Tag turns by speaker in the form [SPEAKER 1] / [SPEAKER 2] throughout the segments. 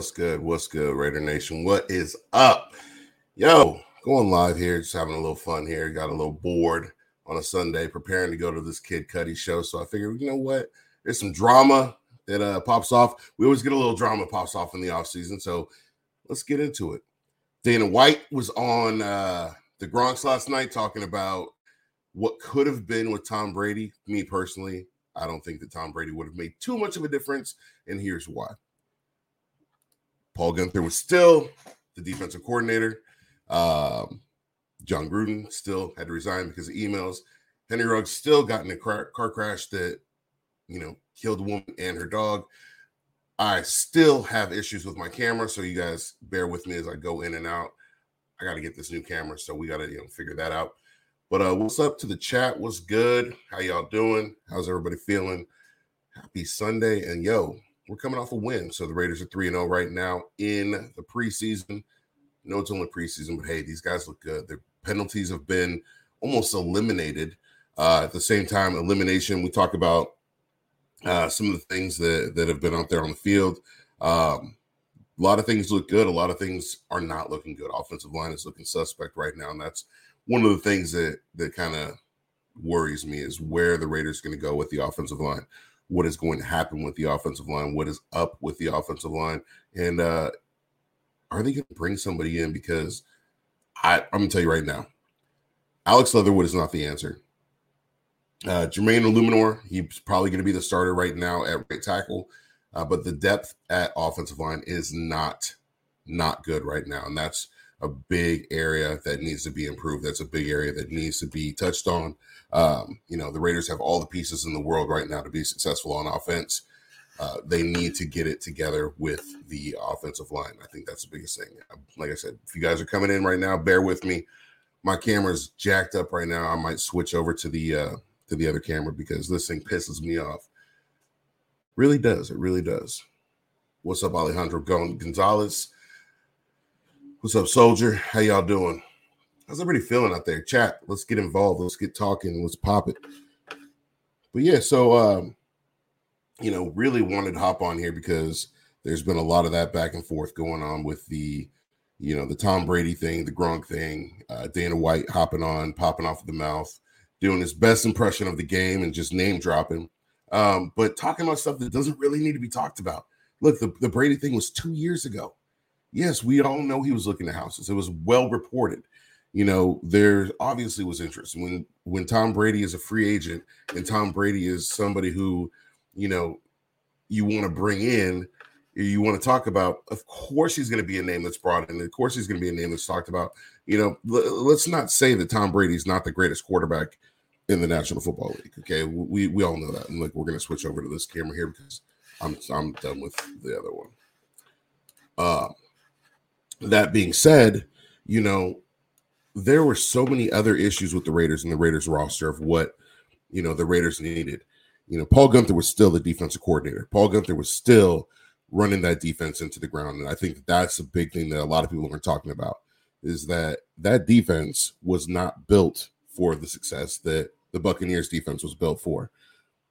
[SPEAKER 1] What's good? What's good, Raider Nation? What is up? Yo, going live here, just having a little fun here. Got a little bored on a Sunday, preparing to go to this Kid Cudi show. So I figured, you know what? There's some drama that uh, pops off. We always get a little drama pops off in the off season. So let's get into it. Dana White was on uh, the Gronks last night talking about what could have been with Tom Brady. Me personally, I don't think that Tom Brady would have made too much of a difference, and here's why. Paul Guenther was still the defensive coordinator. Um, Jon Gruden still had to resign because of emails. Henry Ruggs still got in a car, car crash that, you know, killed a woman and her dog. I still have issues with my camera, so you guys bear with me as I go in and out. I got to get this new camera, so we got to you know figure that out. But uh, what's up to the chat? What's good? How y'all doing? How's everybody feeling? Happy Sunday, and yo, we're coming off a win. So the Raiders are 3 0 right now in the preseason. No, it's only preseason, but hey, these guys look good. Their penalties have been almost eliminated. Uh, at the same time, elimination, we talk about uh, some of the things that, that have been out there on the field. Um, a lot of things look good. A lot of things are not looking good. Offensive line is looking suspect right now. And that's one of the things that, that kind of worries me is where the Raiders are going to go with the offensive line what is going to happen with the offensive line, what is up with the offensive line, and uh, are they going to bring somebody in? Because I, I'm going to tell you right now, Alex Leatherwood is not the answer. Uh, Jermaine Eluemunor, he's probably going to be the starter right now at right tackle, uh, but the depth at offensive line is not not good right now, and that's a big area that needs to be improved. That's a big area that needs to be touched on. Um, you know, the Raiders have all the pieces in the world right now to be successful on offense. Uh, they need to get it together with the offensive line. I think that's the biggest thing. Like I said, if you guys are coming in right now, bear with me. My camera's jacked up right now. I might switch over to the uh, to the other camera because this thing pisses me off. Really does. It really does. What's up, Alejandro Gonzalez? What's up, Soldier? How y'all doing? How's everybody feeling out there? Chat. Let's get involved. Let's get talking. Let's pop it. But yeah, so um, you know, really wanted to hop on here because there's been a lot of that back and forth going on with the, you know, the Tom Brady thing, the Gronk thing, uh, Dana White hopping on, popping off of the mouth, doing his best impression of the game and just name dropping. Um, but talking about stuff that doesn't really need to be talked about. Look, the, the Brady thing was two years ago. Yes, we all know he was looking at houses. It was well reported you know, there obviously was interest when when Tom Brady is a free agent and Tom Brady is somebody who, you know, you want to bring in, you want to talk about. Of course, he's going to be a name that's brought in. Of course, he's going to be a name that's talked about. You know, l- let's not say that Tom Brady's not the greatest quarterback in the National Football League. Okay, we we all know that. And like, we're going to switch over to this camera here because I'm I'm done with the other one. Uh, that being said, you know, there were so many other issues with the Raiders and the Raiders roster of what you know the Raiders needed. You know, Paul Guenther was still the defensive coordinator. Paul Guenther was still running that defense into the ground, and I think that's a big thing that a lot of people aren't talking about is that that defense was not built for the success that the Buccaneers defense was built for.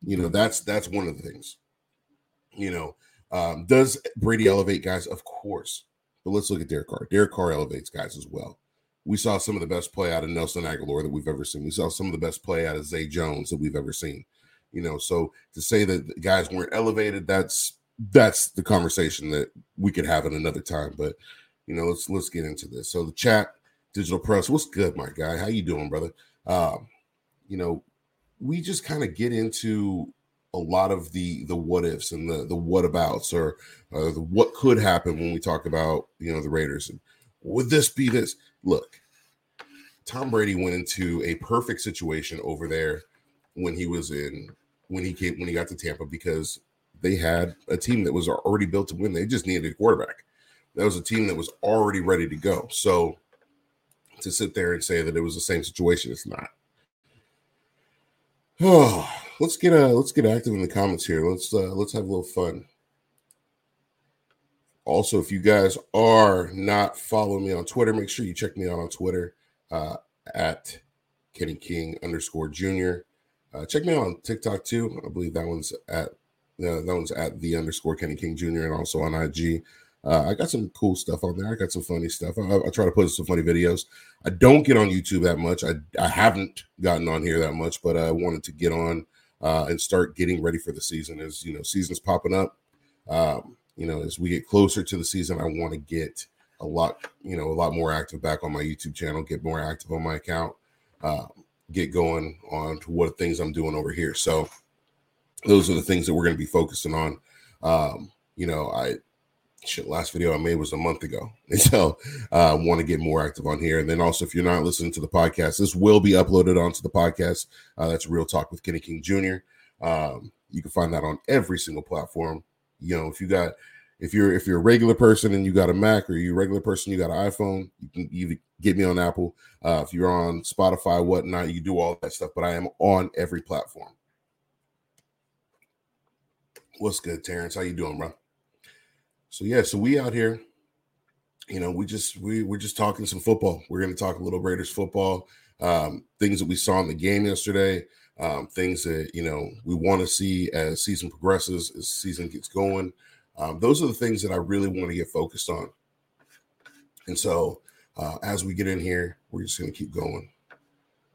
[SPEAKER 1] You know, that's that's one of the things. You know, um, does Brady elevate guys? Of course, but let's look at Derek Carr. Derek Carr elevates guys as well we saw some of the best play out of Nelson Agholor that we've ever seen. We saw some of the best play out of Zay Jones that we've ever seen. You know, so to say that guys weren't elevated, that's that's the conversation that we could have at another time. But you know, let's let's get into this. So the chat, digital press, what's good, my guy? How you doing, brother? Um, you know, we just kind of get into a lot of the the what ifs and the the what abouts or uh, the what could happen when we talk about you know the Raiders and would this be this? Look, Tom Brady went into a perfect situation over there when he was in when he came when he got to Tampa because they had a team that was already built to win. They just needed a quarterback. That was a team that was already ready to go. So to sit there and say that it was the same situation, it's not. Oh, let's get uh let's get active in the comments here. Let's uh let's have a little fun. Also, if you guys are not following me on Twitter, make sure you check me out on Twitter uh, at Kenny King underscore Junior. Uh, check me out on TikTok too. I believe that one's at uh, that one's at the underscore Kenny King Jr. and also on IG. Uh, I got some cool stuff on there. I got some funny stuff. I, I, try to put some funny videos. I don't get on YouTube that much. I, I haven't gotten on here that much, but I wanted to get on uh, and start getting ready for the season. As you know, season's popping up. Um, you know, as we get closer to the season, I want to get a lot, you know, a lot more active back on my YouTube channel, get more active on my account, uh, get going on to what things I'm doing over here. So those are the things that we're going to be focusing on. Um, you know, I shit, last video I made was a month ago. And so I uh, want to get more active on here. And then also, if you're not listening to the podcast, this will be uploaded onto the podcast. Uh, that's Real Talk with Kenny King Jr. Um, you can find that on every single platform. You know, if you got if you're if you're a regular person and you got a Mac or you're a regular person, you got an iPhone, you can even get me on Apple. Uh, if you're on Spotify, whatnot, you do all that stuff. But I am on every platform. What's good, Terrence? How you doing, bro? So yeah, so we out here, you know, we just we we're just talking some football. We're going to talk a little Raiders football, um, things that we saw in the game yesterday, um, things that you know we want to see as season progresses, as season gets going. Um, those are the things that I really want to get focused on. And so uh, as we get in here, we're just going to keep going.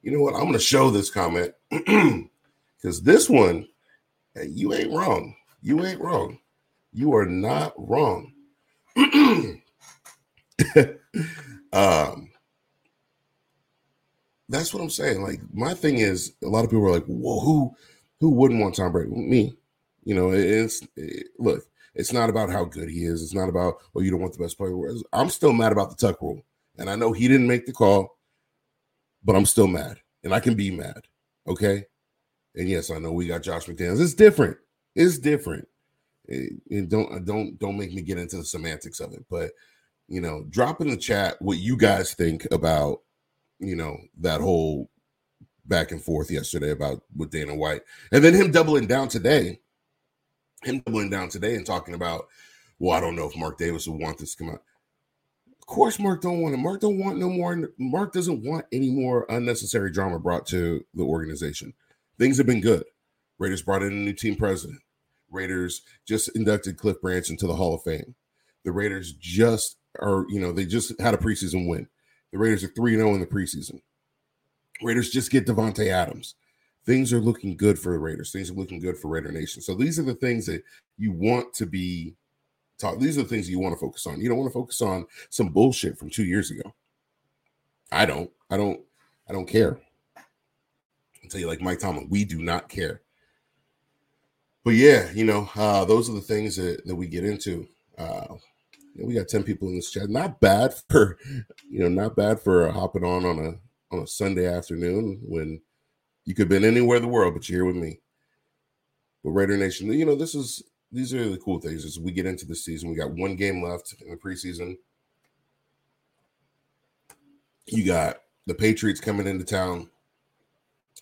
[SPEAKER 1] You know what? I'm going to show this comment because this one, hey, you ain't wrong. You ain't wrong. You are not wrong. um, that's what I'm saying. Like my thing is, a lot of people are like, "Well, who who wouldn't want Tom Brady?" Me. You know, it's it, look. It's not about how good he is. It's not about, oh, you don't want the best player. I'm still mad about the Tuck rule. And I know he didn't make the call, but I'm still mad. And I can be mad. Okay. And yes, I know we got Josh McDaniels. It's different. It's different. And don't don't don't make me get into the semantics of it. But you know, drop in the chat what you guys think about, you know, that whole back and forth yesterday about with Dana White. And then him doubling down today him doubling down today and talking about, well, I don't know if Mark Davis would want this to come out. Of course, Mark don't want it. Mark don't want no more. Mark doesn't want any more unnecessary drama brought to the organization. Things have been good. Raiders brought in a new team president. Raiders just inducted Cliff Branch into the Hall of Fame. The Raiders just are, you know, they just had a preseason win. The Raiders are 3 0 in the preseason. Raiders just get Davante Adams things are looking good for the Raiders. Things are looking good for Raider Nation. So these are the things that you want to be taught. These are the things you want to focus on. You don't want to focus on some bullshit from two years ago. I don't. I don't. I don't care. I'll tell you, like Mike Tomlin, we do not care. But yeah, you know, uh, those are the things that, that we get into. Uh, we got 10 people in this chat. Not bad for, you know, not bad for hopping on on a on a Sunday afternoon when you could have been anywhere in the world, but you're here with me. But Raider Nation, you know, this is these are the cool things as we get into the season. We got one game left in the preseason. You got the Patriots coming into town.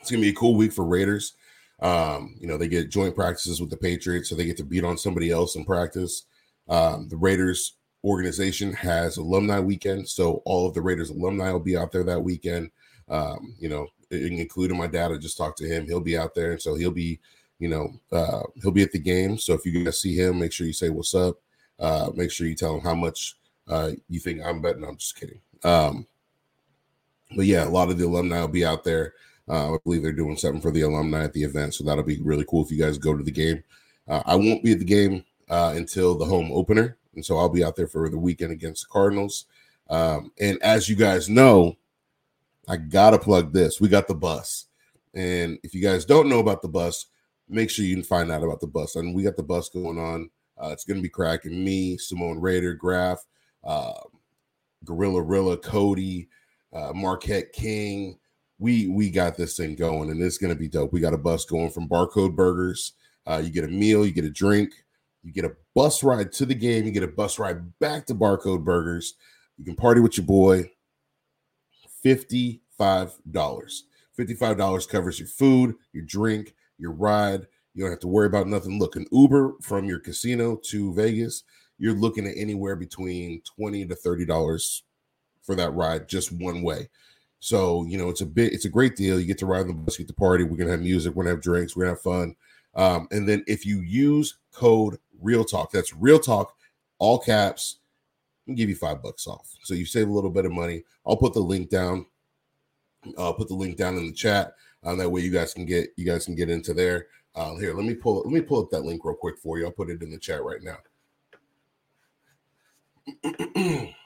[SPEAKER 1] It's gonna be a cool week for Raiders. Um, you know, they get joint practices with the Patriots, so they get to beat on somebody else in practice. Um, the Raiders organization has alumni weekend, so all of the Raiders alumni will be out there that weekend. Um, you know, including my dad. I just talked to him. He'll be out there, and so he'll be, you know, uh, he'll be at the game. So if you guys see him, make sure you say what's up. Uh, make sure you tell him how much uh, you think I'm betting. I'm just kidding. Um, but yeah, a lot of the alumni will be out there. Uh, I believe they're doing something for the alumni at the event, so that'll be really cool if you guys go to the game. Uh, I won't be at the game uh, until the home opener, and so I'll be out there for the weekend against the Cardinals. Um, and as you guys know, I gotta plug this. We got the bus, and if you guys don't know about the bus, make sure you can find out about the bus. And we got the bus going on. Uh, it's gonna be cracking. Me, Samoan Raider, Graf, uh, Gorilla Rilla, Cody, uh, Marquette King. We we got this thing going, and it's gonna be dope. We got a bus going from Barcode Burgers. Uh, you get a meal, you get a drink. You get a bus ride to the game. You get a bus ride back to Barcode Burgers. You can party with your boy. $55. $55 covers your food, your drink, your ride. You don't have to worry about nothing. Look, an Uber from your casino to Vegas, you're looking at anywhere between 20 to $30 for that ride just one way. So, you know, it's a bit, it's a great deal. You get to ride on the bus, get to party. We're gonna have music, we're gonna have drinks, we're gonna have fun. Um, and then if you use code Real Talk, that's Real Talk, all caps, and give you five bucks off. So you save a little bit of money. I'll put the link down. I'll put the link down in the chat. Um, that way you guys can get you guys can get into there. Uh, here, let me pull let me pull up that link real quick for you. I'll put it in the chat right now.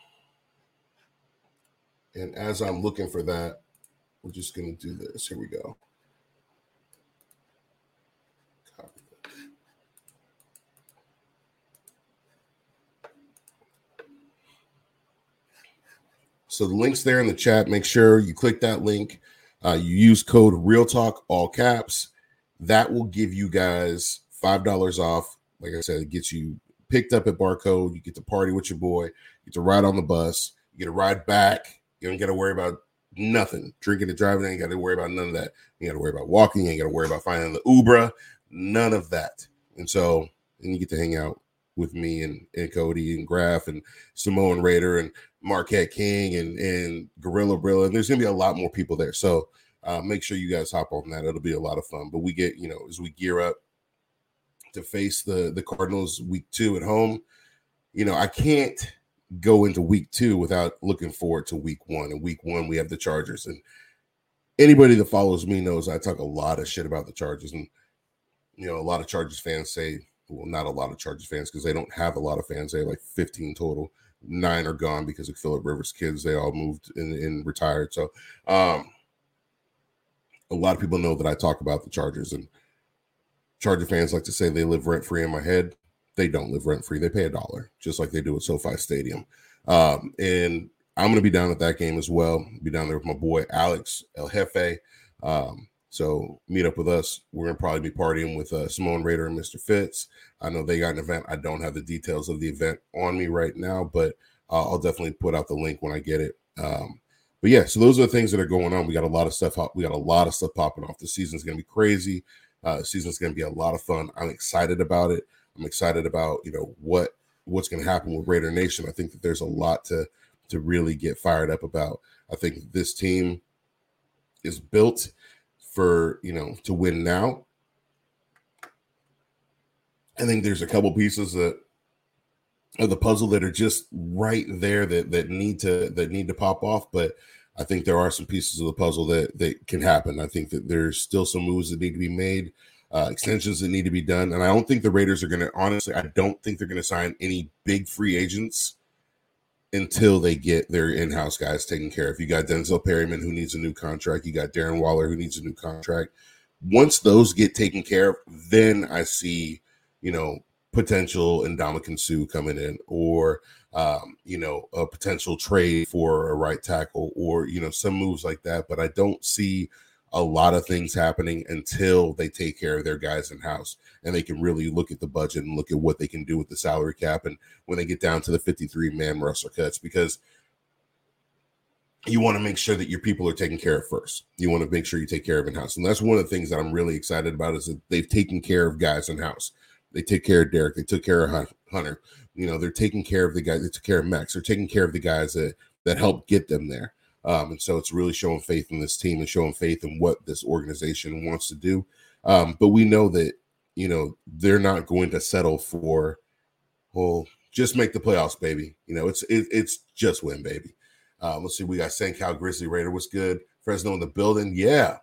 [SPEAKER 1] and as I'm looking for that, we're just gonna do this. Here we go. So the link's there in the chat. Make sure you click that link. Uh, you use code Real Talk, all caps. That will give you guys five dollars off. Like I said, it gets you picked up at barcode. You get to party with your boy. You get to ride on the bus. You get to ride back. You don't got to worry about nothing. Drinking and driving, ain't got to worry about none of that. You got to worry about walking. You ain't got to worry about finding the Uber. None of that. And so, and you get to hang out with me and, and Cody and Graf and Samoan Raider and Marquette King and and Gorilla Rilla. And there's gonna be a lot more people there. So uh, make sure you guys hop on that. It'll be a lot of fun. But we get, you know, as we gear up to face the the Cardinals week two at home, you know, I can't go into week two without looking forward to week one. And week one, we have the Chargers. And anybody that follows me knows I talk a lot of shit about the Chargers. And you know, a lot of Chargers fans say, well, not a lot of Chargers fans because they don't have a lot of fans. They have like 15 total nine are gone because of Philip Rivers' kids. They all moved and, retired. So, um, a lot of people know that I talk about the Chargers, and Charger fans like to say they live rent free in my head. They don't live rent free. They pay a dollar, just like they do at SoFi Stadium. Um, and I'm going to be down at that game as well. Be down there with my boy Alex El Jefe. Um, so meet up with us. We're gonna probably be partying with uh, Samoan Raider and Mr. Fitz. I know they got an event. I don't have the details of the event on me right now, but uh, I'll definitely put out the link when I get it. Um, but yeah, so those are the things that are going on. We got a lot of stuff. We got a lot of stuff popping off. The season's gonna be crazy. Uh, season's gonna be a lot of fun. I'm excited about it. I'm excited about you know what what's gonna happen with Raider Nation. I think that there's a lot to to really get fired up about. I think this team is built for you know to win now. I think there's a couple pieces that of the puzzle that are just right there that that need to that need to pop off, but I think there are some pieces of the puzzle that that can happen. I think that there's still some moves that need to be made, uh, extensions that need to be done, and I don't think the Raiders are going to honestly. I don't think they're going to sign any big free agents until they get their in-house guys taken care of. You got Denzel Perryman who needs a new contract. You got Darren Waller who needs a new contract. Once those get taken care of, then I see, you know, potential Ndamukong Suh coming in, or um, you know, a potential trade for a right tackle, or you know, some moves like that. But I don't see a lot of things happening until they take care of their guys in house and they can really look at the budget and look at what they can do with the salary cap and when they get down to the 53 man roster cuts because you want to make sure that your people are taken care of first. You want to make sure you take care of in house. And that's one of the things that I'm really excited about is that they've taken care of guys in house. They take care of Derek. They took care of Hunter. You know, they're taking care of the guys. They took care of Max. They're taking care of the guys that that helped get them there. Um, and so it's really showing faith in this team and showing faith in what this organization wants to do. Um, but we know that, you know, they're not going to settle for, well, just make the playoffs, baby. You know, it's it, it's just win, baby. Um, let's see. We got St. Cal Grizzly Raider was good. Fresno in the building. Yeah.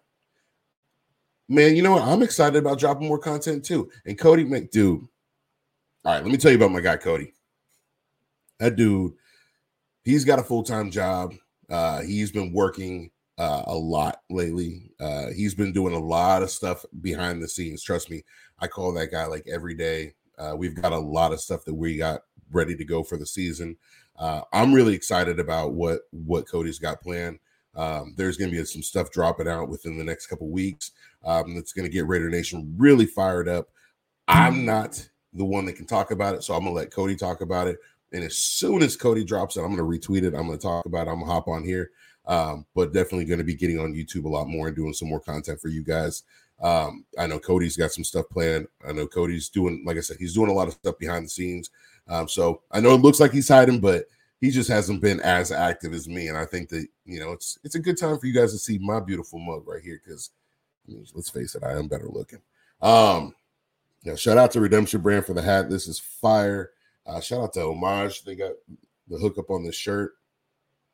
[SPEAKER 1] Man, you know what? I'm excited about dropping more content too. And Cody McDude. All right, let me tell you about my guy, Cody. That dude, he's got a full-time job. Uh, he's been working uh, a lot lately. Uh, he's been doing a lot of stuff behind the scenes. Trust me, I call that guy like every day. Uh, we've got a lot of stuff that we got ready to go for the season. Uh, I'm really excited about what what Cody's got planned. Um, there's going to be some stuff dropping out within the next couple weeks. Um, that's going to get Raider Nation really fired up. I'm not the one that can talk about it. So I'm gonna let Cody talk about it. And as soon as Cody drops it, I'm gonna retweet it. I'm gonna talk about it. I'm gonna hop on here. Um, but definitely gonna be getting on YouTube a lot more and doing some more content for you guys. Um, I know Cody's got some stuff planned. I know Cody's doing, like I said, he's doing a lot of stuff behind the scenes. Um, so I know it looks like he's hiding, but he just hasn't been as active as me. And I think that you know it's it's a good time for you guys to see my beautiful mug right here because I mean, let's face it, I am better looking. Um, yeah, shout out to Redemption Brand for the hat. This is fire. Uh, shout out to Homage. They got the hookup on this shirt.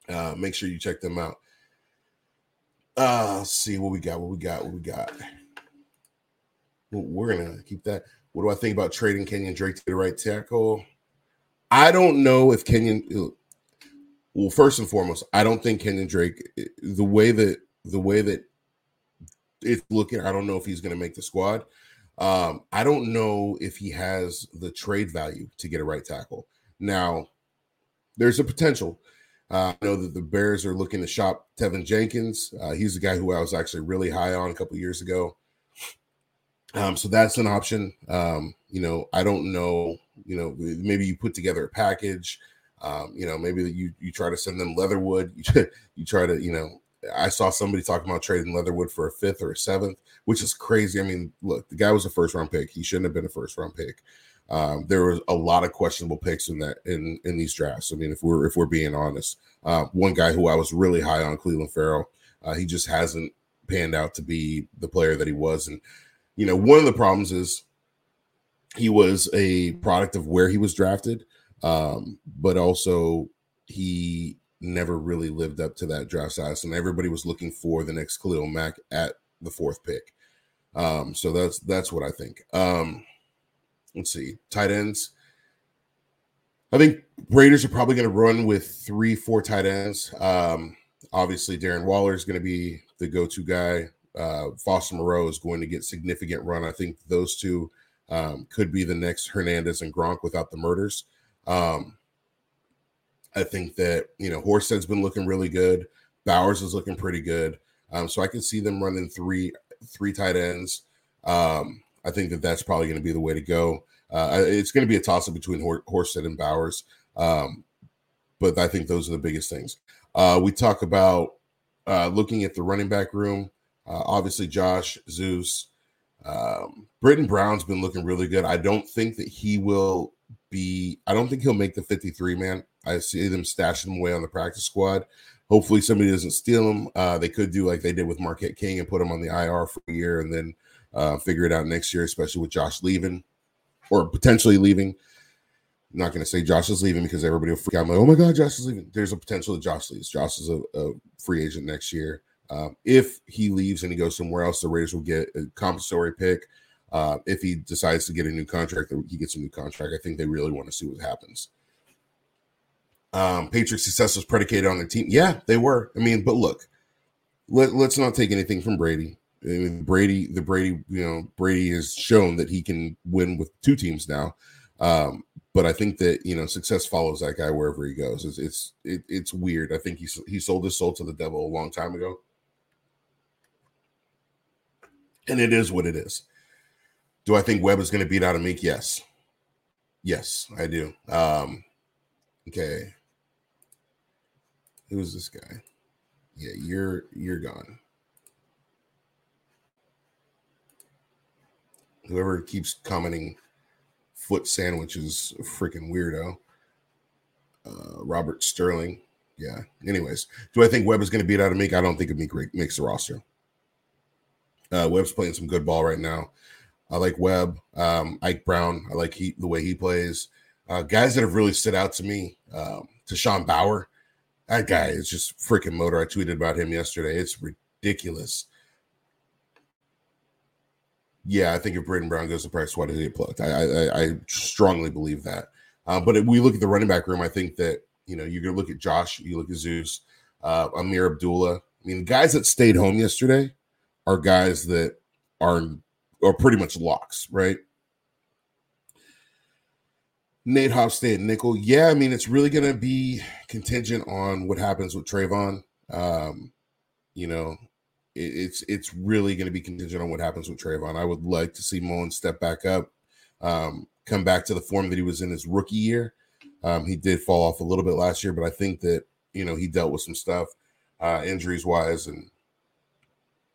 [SPEAKER 1] Uh, make sure you check them out. Uh, see what we got. What we got. What we got. We're gonna keep that. What do I think about trading Kenyon Drake to the right tackle? I don't know if Kenyon. Well, first and foremost, I don't think Kenyon Drake. The way that the way that it's looking, I don't know if he's going to make the squad. Um, I don't know if he has the trade value to get a right tackle. Now, there's a potential. Uh, I know that the Bears are looking to shop Teven Jenkins. Uh, he's a guy who I was actually really high on a couple years ago. Um, so that's an option. Um, you know, I don't know. You know, maybe you put together a package. Um, you know, maybe you you try to send them Leatherwood. You try to, you know, I saw somebody talking about trading Leatherwood for a fifth or a seventh, which is crazy. I mean, look, the guy was a first round pick. He shouldn't have been a first round pick. Um, there was a lot of questionable picks in that in in these drafts. I mean, if we're if we're being honest, uh, one guy who I was really high on, Clelin Ferrell, uh, he just hasn't panned out to be the player that he was. And you know, one of the problems is he was a product of where he was drafted, um, but also he never really lived up to that draft size, and everybody was looking for the next Khalil Mack at the fourth pick. Um, so that's that's what I think. Um, let's see, tight ends. I think Raiders are probably going to run with three, four tight ends. Um, obviously, Darren Waller is going to be the go-to guy. Uh, Foster Moreau is going to get significant run. I think those two um, could be the next Hernandez and Gronk without the murders. Um, I think that you know Horstead's been looking really good. Bowers is looking pretty good. Um, so I can see them running three three tight ends. Um, I think that that's probably going to be the way to go. Uh, it's going to be a toss up between Hor- Horsted and Bowers, um, but I think those are the biggest things. Uh, we talk about uh, looking at the running back room. Uh, obviously, Josh Zeus, um, Brittain Brown's been looking really good. I don't think that he will be. I don't think he'll make the fifty-three man. I see them stashing them away on the practice squad. Hopefully, somebody doesn't steal them. Uh, they could do like they did with Marquette King and put him on the IR for a year and then uh, figure it out next year, especially with Josh leaving or potentially leaving. I'm not going to say Josh is leaving because everybody will freak out. I'm like, oh my God, Josh is leaving. There's a potential that Josh leaves. Josh is a, a free agent next year. Um, if he leaves and he goes somewhere else, the Raiders will get a compensatory pick. Uh, if he decides to get a new contract, he gets a new contract. I think they really want to see what happens. Um, Patriots' success was predicated on the team. Yeah, they were. I mean, but look, let, let's not take anything from Brady. I mean, Brady, the Brady, you know, Brady has shown that he can win with two teams now. Um, but I think that you know success follows that guy wherever he goes. It's it's it, it's weird. I think he he sold his soul to the devil a long time ago, and it is what it is. Do I think Webb is going to beat out Amik? Yes, yes, I do. Um, okay, who's this guy? Yeah, you're you're gone. Whoever keeps commenting foot sandwiches, freaking weirdo. Uh, Robert Sterling. Yeah. Anyways, do I think Webb is going to beat out Amik? I don't think Meek makes the roster. Uh, Webb's playing some good ball right now. I like Webb. Um, Ike Brown. I like he, the way he plays. Uh, guys that have really stood out to me. Um, Tashawn Bower. That guy is just freaking motor. I tweeted about him yesterday. It's ridiculous. Yeah, I think if Brittain Brown goes to practice, why he get plucked? I, I, I strongly believe that. Uh, but if we look at the running back room, I think that you know you're gonna look at Josh, you look at Zeus, uh, Ameer Abdullah. I mean, guys that stayed home yesterday are guys that are are pretty much locks, right? Nate Hofstad nickel. Yeah, I mean, it's really going to be contingent on what happens with Trayvon. Um, you know, it, it's it's really going to be contingent on what happens with Trayvon. I would like to see Mullen step back up. Um, come back to the form that he was in his rookie year. Um, he did fall off a little bit last year, but I think that you know he dealt with some stuff uh, injuries wise, and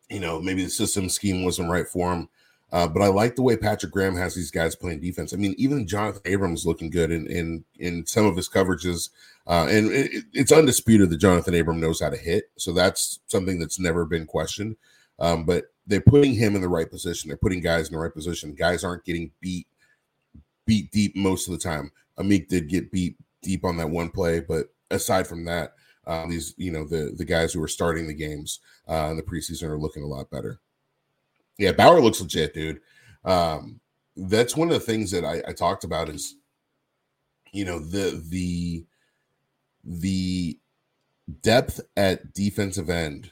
[SPEAKER 1] you know maybe the system scheme wasn't right for him. Uh, but I like the way Patrick Graham has these guys playing defense. I mean, even Jonathan Abrams looking good in in, in some of his coverages, uh, and it, it's undisputed that Jonathan Abram knows how to hit. So that's something that's never been questioned. Um, but they're putting him in the right position. They're putting guys in the right position. Guys aren't getting beat beat deep most of the time. Amik did get beat deep on that one play, but aside from that, uh, these you know the the guys who are starting the games uh, in the preseason are looking a lot better. Yeah, Bower looks legit, dude. Um, that's one of the things that I, I talked about is, you know, the the the depth at defensive end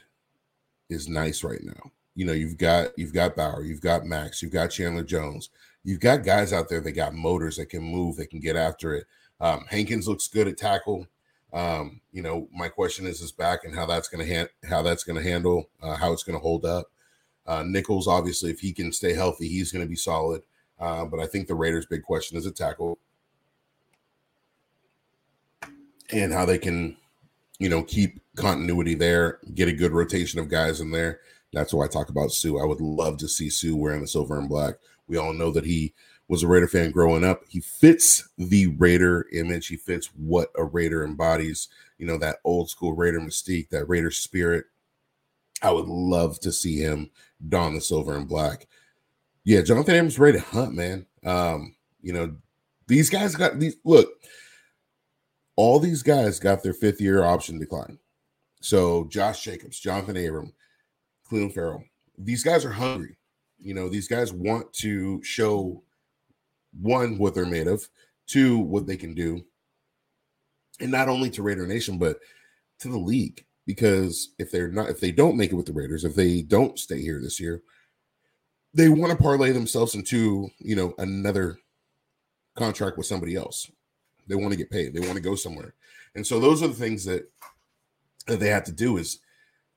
[SPEAKER 1] is nice right now. You know, you've got you've got Bower, you've got Max, you've got Chandler Jones, you've got guys out there that got motors that can move, that can get after it. Um, Hankins looks good at tackle. Um, you know, my question is his back and how that's going to how that's going to handle, uh, how it's going to hold up. Uh, Nichols, obviously, if he can stay healthy, he's going to be solid. Uh, but I think the Raiders' big question is a tackle and how they can, you know, keep continuity there, get a good rotation of guys in there. That's why I talk about Suh. I would love to see Suh wearing the silver and black. We all know that he was a Raider fan growing up. He fits the Raider image. He fits what a Raider embodies. You know that old school Raider mystique, that Raider spirit. I would love to see him don the silver and black. Yeah, Jonathan Abrams ready to hunt, man. Um, you know, these guys got these. Look, all these guys got their fifth year option decline. So Josh Jacobs, Jonathan Abram, Clelin Ferrell, these guys are hungry. You know, these guys want to show one what they're made of, two what they can do, and not only to Raider Nation but to the league. Because if they're not, if they don't make it with the Raiders, if they don't stay here this year, they want to parlay themselves into you know another contract with somebody else. They want to get paid. They want to go somewhere, and so those are the things that that they have to do. Is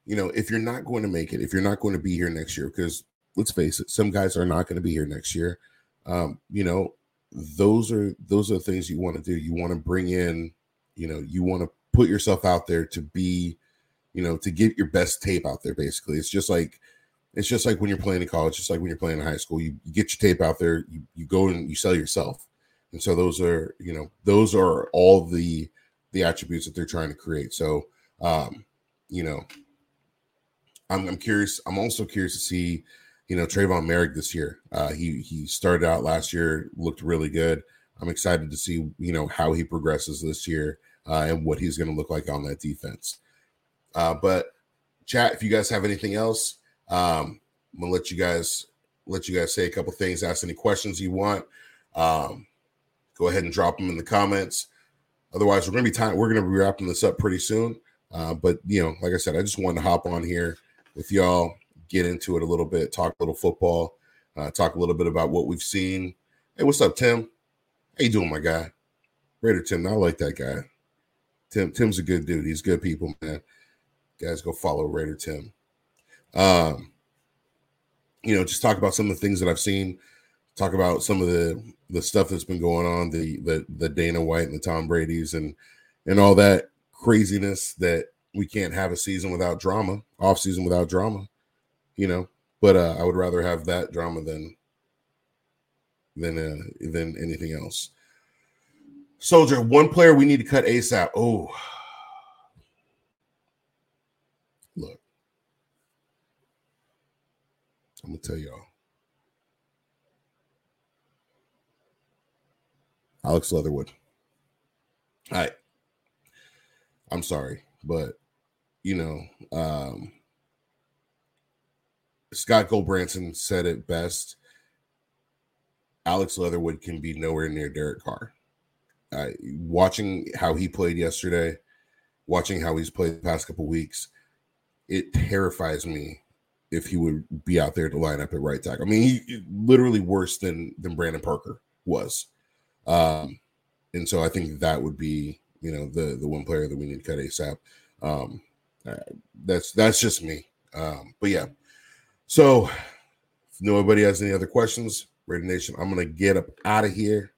[SPEAKER 1] you know if you're not going to make it, if you're not going to be here next year, because let's face it, some guys are not going to be here next year um, you know, those are those are the things you want to do. You want to bring in, you know, you want to put yourself out there to be, you know, to get your best tape out there. Basically, it's just like it's just like when you're playing in college, just like when you're playing in high school. You, you get your tape out there, you, you go and you sell yourself. And so those are, you know, those are all the the attributes that they're trying to create. So um, you know, I'm I'm curious, I'm also curious to see you know Tre'von Moehrig this year. Uh, he he started out last year, looked really good. I'm excited to see you know how he progresses this year uh, and what he's going to look like on that defense. Uh, but chat, if you guys have anything else, um, I'm gonna let you guys let you guys say a couple things, ask any questions you want. Um, go ahead and drop them in the comments. Otherwise, we're gonna be time. We're gonna be wrapping this up pretty soon. Uh, but you know, like I said, I just wanted to hop on here with y'all get into it a little bit, talk a little football, uh, talk a little bit about what we've seen. Hey, what's up, Tim? How you doing, my guy? Raider Tim, I like that guy. Tim, Tim's a good dude. He's good people, man. Guys, go follow Raider Tim. Um, you know, just talk about some of the things that I've seen. Talk about some of the the stuff that's been going on, the the the Dana White and the Tom Brady's and and all that craziness that we can't have a season without drama, off season without drama you know. But uh, I would rather have that drama than than uh, than anything else. Soldier, one player we need to cut ASAP. Oh, look, I'm gonna tell y'all. Alex Leatherwood. All right. I'm sorry, but you know, um, Scott Gulbransen said it best. Alex Leatherwood can be nowhere near Derek Carr. Uh, watching how he played yesterday, watching how he's played the past couple weeks, it terrifies me if he would be out there to line up at right tackle. I mean, he literally worse than than Brandon Parker was. Um, and so I think that would be, you know, the the one player that we need to cut ASAP. Um, uh, that's that's just me. Um, but yeah, so, if nobody has any other questions, Raider Nation, I'm gonna get up out of here.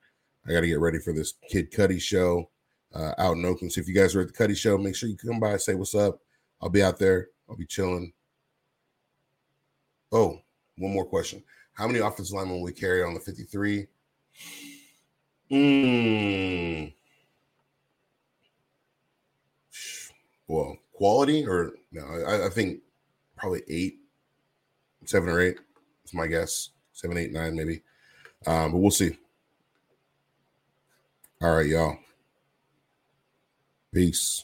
[SPEAKER 1] I got to get ready for this Kid Cudi show uh, out in Oakland. So if you guys are at the Cudi show, make sure you come by, say what's up. I'll be out there. I'll be chilling. Oh, one more question. How many offensive linemen will we carry on the 53? Mm. Well, quality or no, I, I think probably eight, seven or eight. It's my guess. Seven, eight, nine, maybe. Um, but we'll see. All right, y'all. Peace.